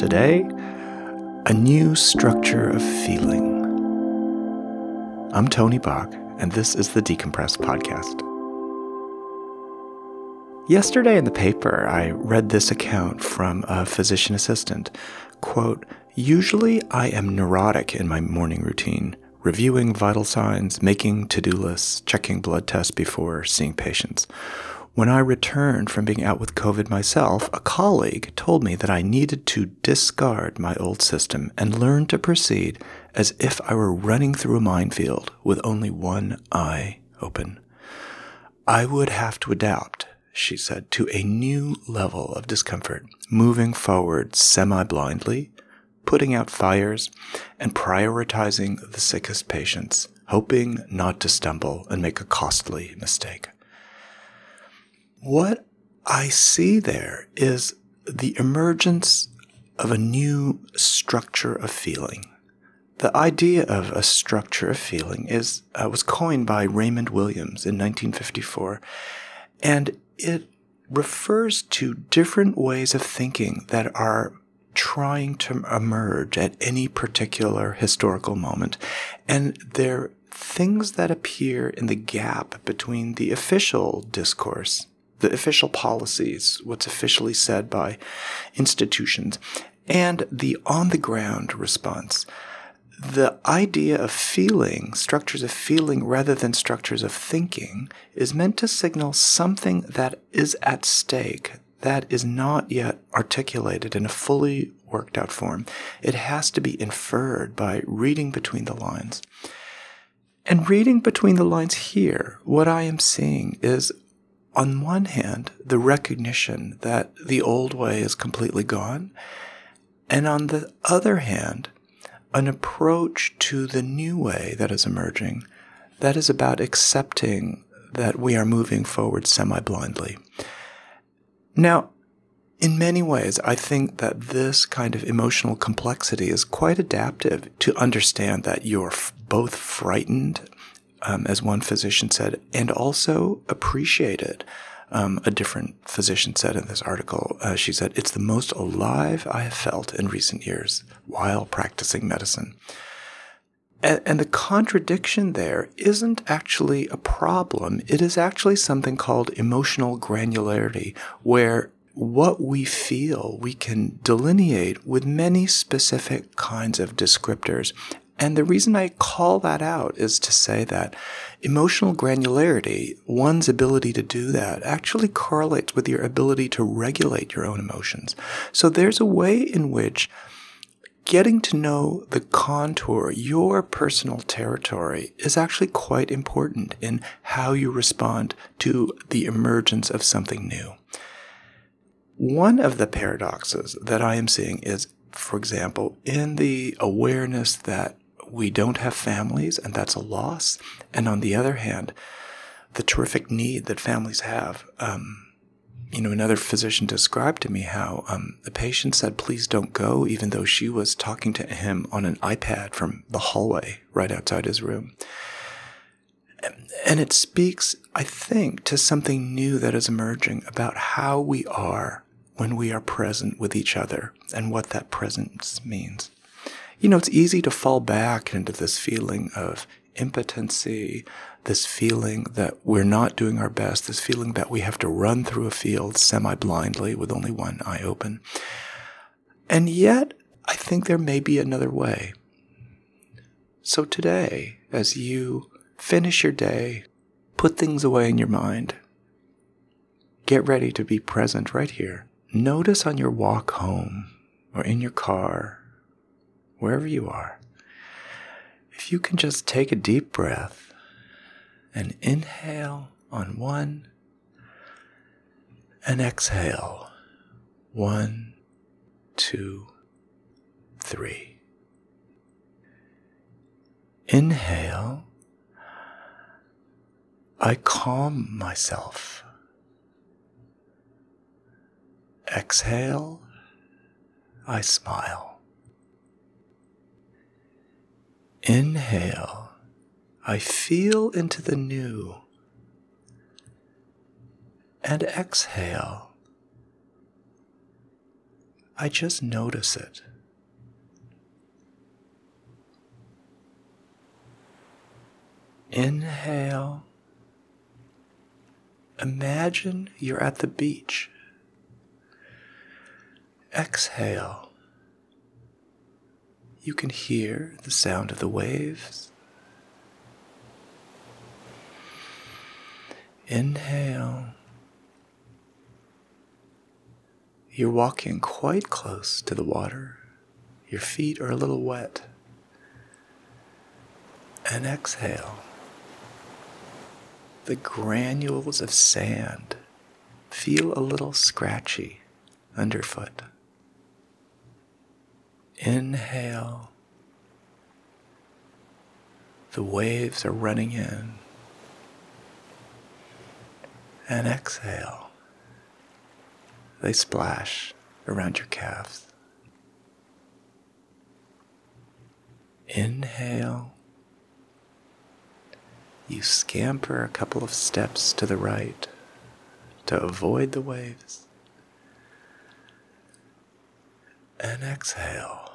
Today, a new structure of feeling. I'm Tony Back, and this is the Decompressed Podcast. Yesterday in the paper, I read this account from a physician assistant. Quote, Usually I am neurotic in my morning routine, reviewing vital signs, making to do lists, checking blood tests before seeing patients. When I returned from being out with COVID myself, a colleague told me that I needed to discard my old system and learn to proceed as if I were running through a minefield with only one eye open. I would have to adapt, she said, to a new level of discomfort, moving forward semi blindly, putting out fires, and prioritizing the sickest patients, hoping not to stumble and make a costly mistake. What I see there is the emergence of a new structure of feeling. The idea of a structure of feeling is uh, was coined by Raymond Williams in 1954, and it refers to different ways of thinking that are trying to emerge at any particular historical moment, and they're things that appear in the gap between the official discourse the official policies, what's officially said by institutions, and the on the ground response. The idea of feeling, structures of feeling rather than structures of thinking, is meant to signal something that is at stake that is not yet articulated in a fully worked out form. It has to be inferred by reading between the lines. And reading between the lines here, what I am seeing is on one hand, the recognition that the old way is completely gone, and on the other hand, an approach to the new way that is emerging that is about accepting that we are moving forward semi blindly. Now, in many ways, I think that this kind of emotional complexity is quite adaptive to understand that you're f- both frightened um, as one physician said, and also appreciated. Um, a different physician said in this article, uh, she said, It's the most alive I have felt in recent years while practicing medicine. And, and the contradiction there isn't actually a problem. It is actually something called emotional granularity, where what we feel we can delineate with many specific kinds of descriptors and the reason I call that out is to say that emotional granularity, one's ability to do that, actually correlates with your ability to regulate your own emotions. So there's a way in which getting to know the contour, your personal territory, is actually quite important in how you respond to the emergence of something new. One of the paradoxes that I am seeing is, for example, in the awareness that we don't have families, and that's a loss. And on the other hand, the terrific need that families have. Um, you know, another physician described to me how um, the patient said, please don't go, even though she was talking to him on an iPad from the hallway right outside his room. And it speaks, I think, to something new that is emerging about how we are when we are present with each other and what that presence means you know, it's easy to fall back into this feeling of impotency, this feeling that we're not doing our best, this feeling that we have to run through a field semi blindly with only one eye open. And yet, I think there may be another way. So today, as you finish your day, put things away in your mind, get ready to be present right here. Notice on your walk home or in your car wherever you are, if you can just take a deep breath and inhale on one and exhale one, two, three. Inhale, I calm myself. Exhale, I smile. Inhale, I feel into the new. And exhale, I just notice it. Inhale. Imagine you're at the beach. Exhale. You can hear the sound of the waves. Inhale. You're walking quite close to the water. Your feet are a little wet. And exhale the granules of sand feel a little scratchy underfoot. Inhale. The waves are running in. And exhale. They splash around your calves. Inhale. You scamper a couple of steps to the right to avoid the waves. And exhale.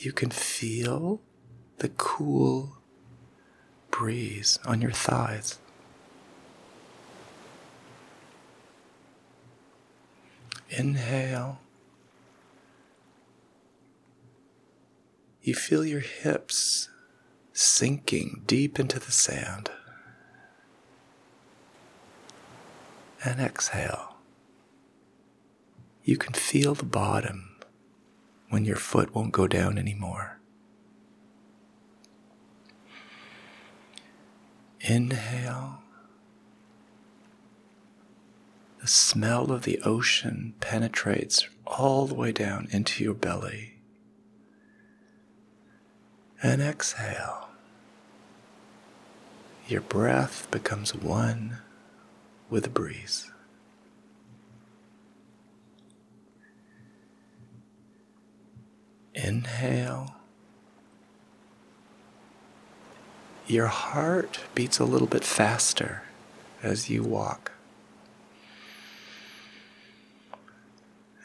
You can feel the cool breeze on your thighs. Inhale. You feel your hips sinking deep into the sand. And exhale. You can feel the bottom when your foot won't go down anymore. Inhale. The smell of the ocean penetrates all the way down into your belly. And exhale your breath becomes one with the breeze. Inhale. Your heart beats a little bit faster as you walk.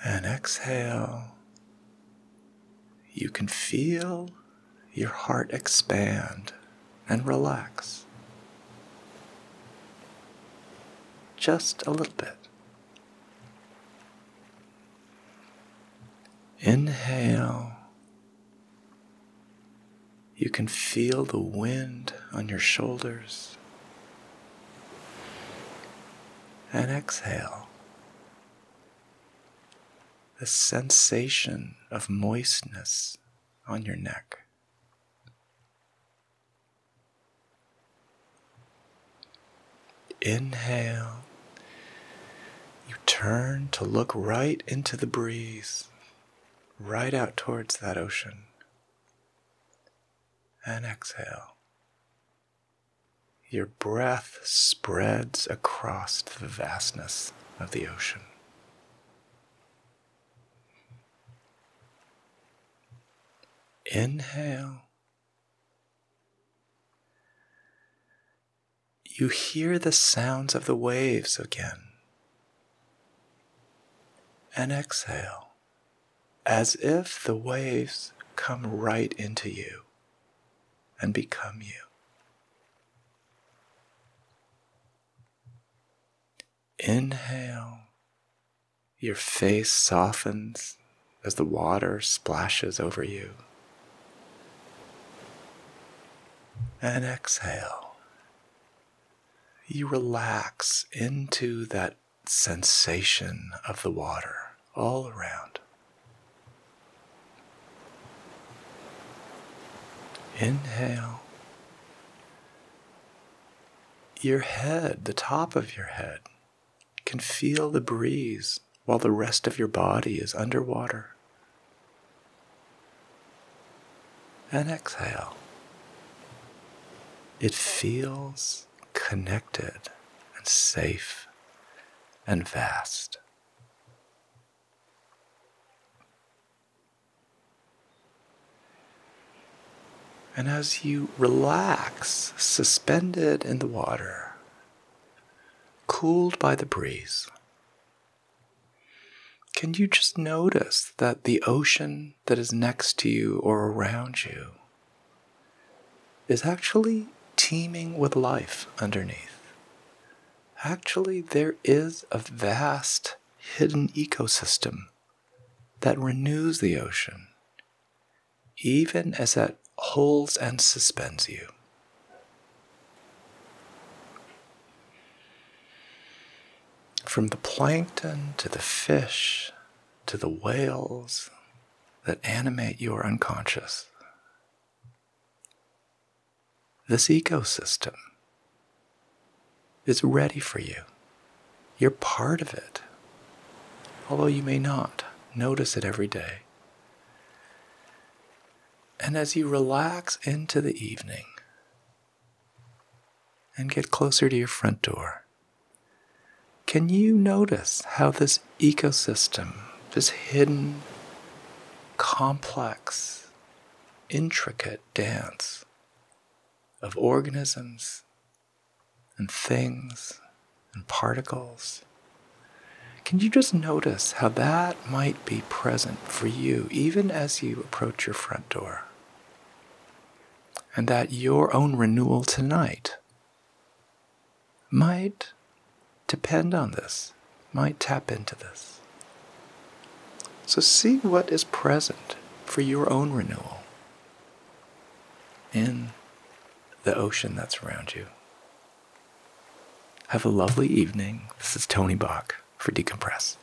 And exhale. You can feel your heart expand and relax. just a little bit. Inhale. You can feel the wind on your shoulders. And exhale. The sensation of moistness on your neck. Inhale you turn to look right into the breeze, right out towards that ocean. And exhale. Your breath spreads across the vastness of the ocean. Inhale. You hear the sounds of the waves again and exhale as if the waves come right into you and become you. Inhale, your face softens as the water splashes over you. And exhale, you relax into that sensation of the water all around. Inhale. Your head, the top of your head, can feel the breeze while the rest of your body is underwater. And exhale. It feels connected and safe and vast. And as you relax, suspended in the water, cooled by the breeze, can you just notice that the ocean that is next to you or around you is actually teeming with life underneath? Actually, there is a vast hidden ecosystem that renews the ocean, even as it holds and suspends you. From the plankton to the fish to the whales that animate your unconscious, this ecosystem is ready for you. You're part of it, although you may not notice it every day. And as you relax into the evening and get closer to your front door, can you notice how this ecosystem, this hidden, complex, intricate dance of organisms and things and particles, can you just notice how that might be present for you even as you approach your front door? And that your own renewal tonight might depend on this, might tap into this. So see what is present for your own renewal in the ocean that's around you. Have a lovely evening. This is Tony Back for Decompress.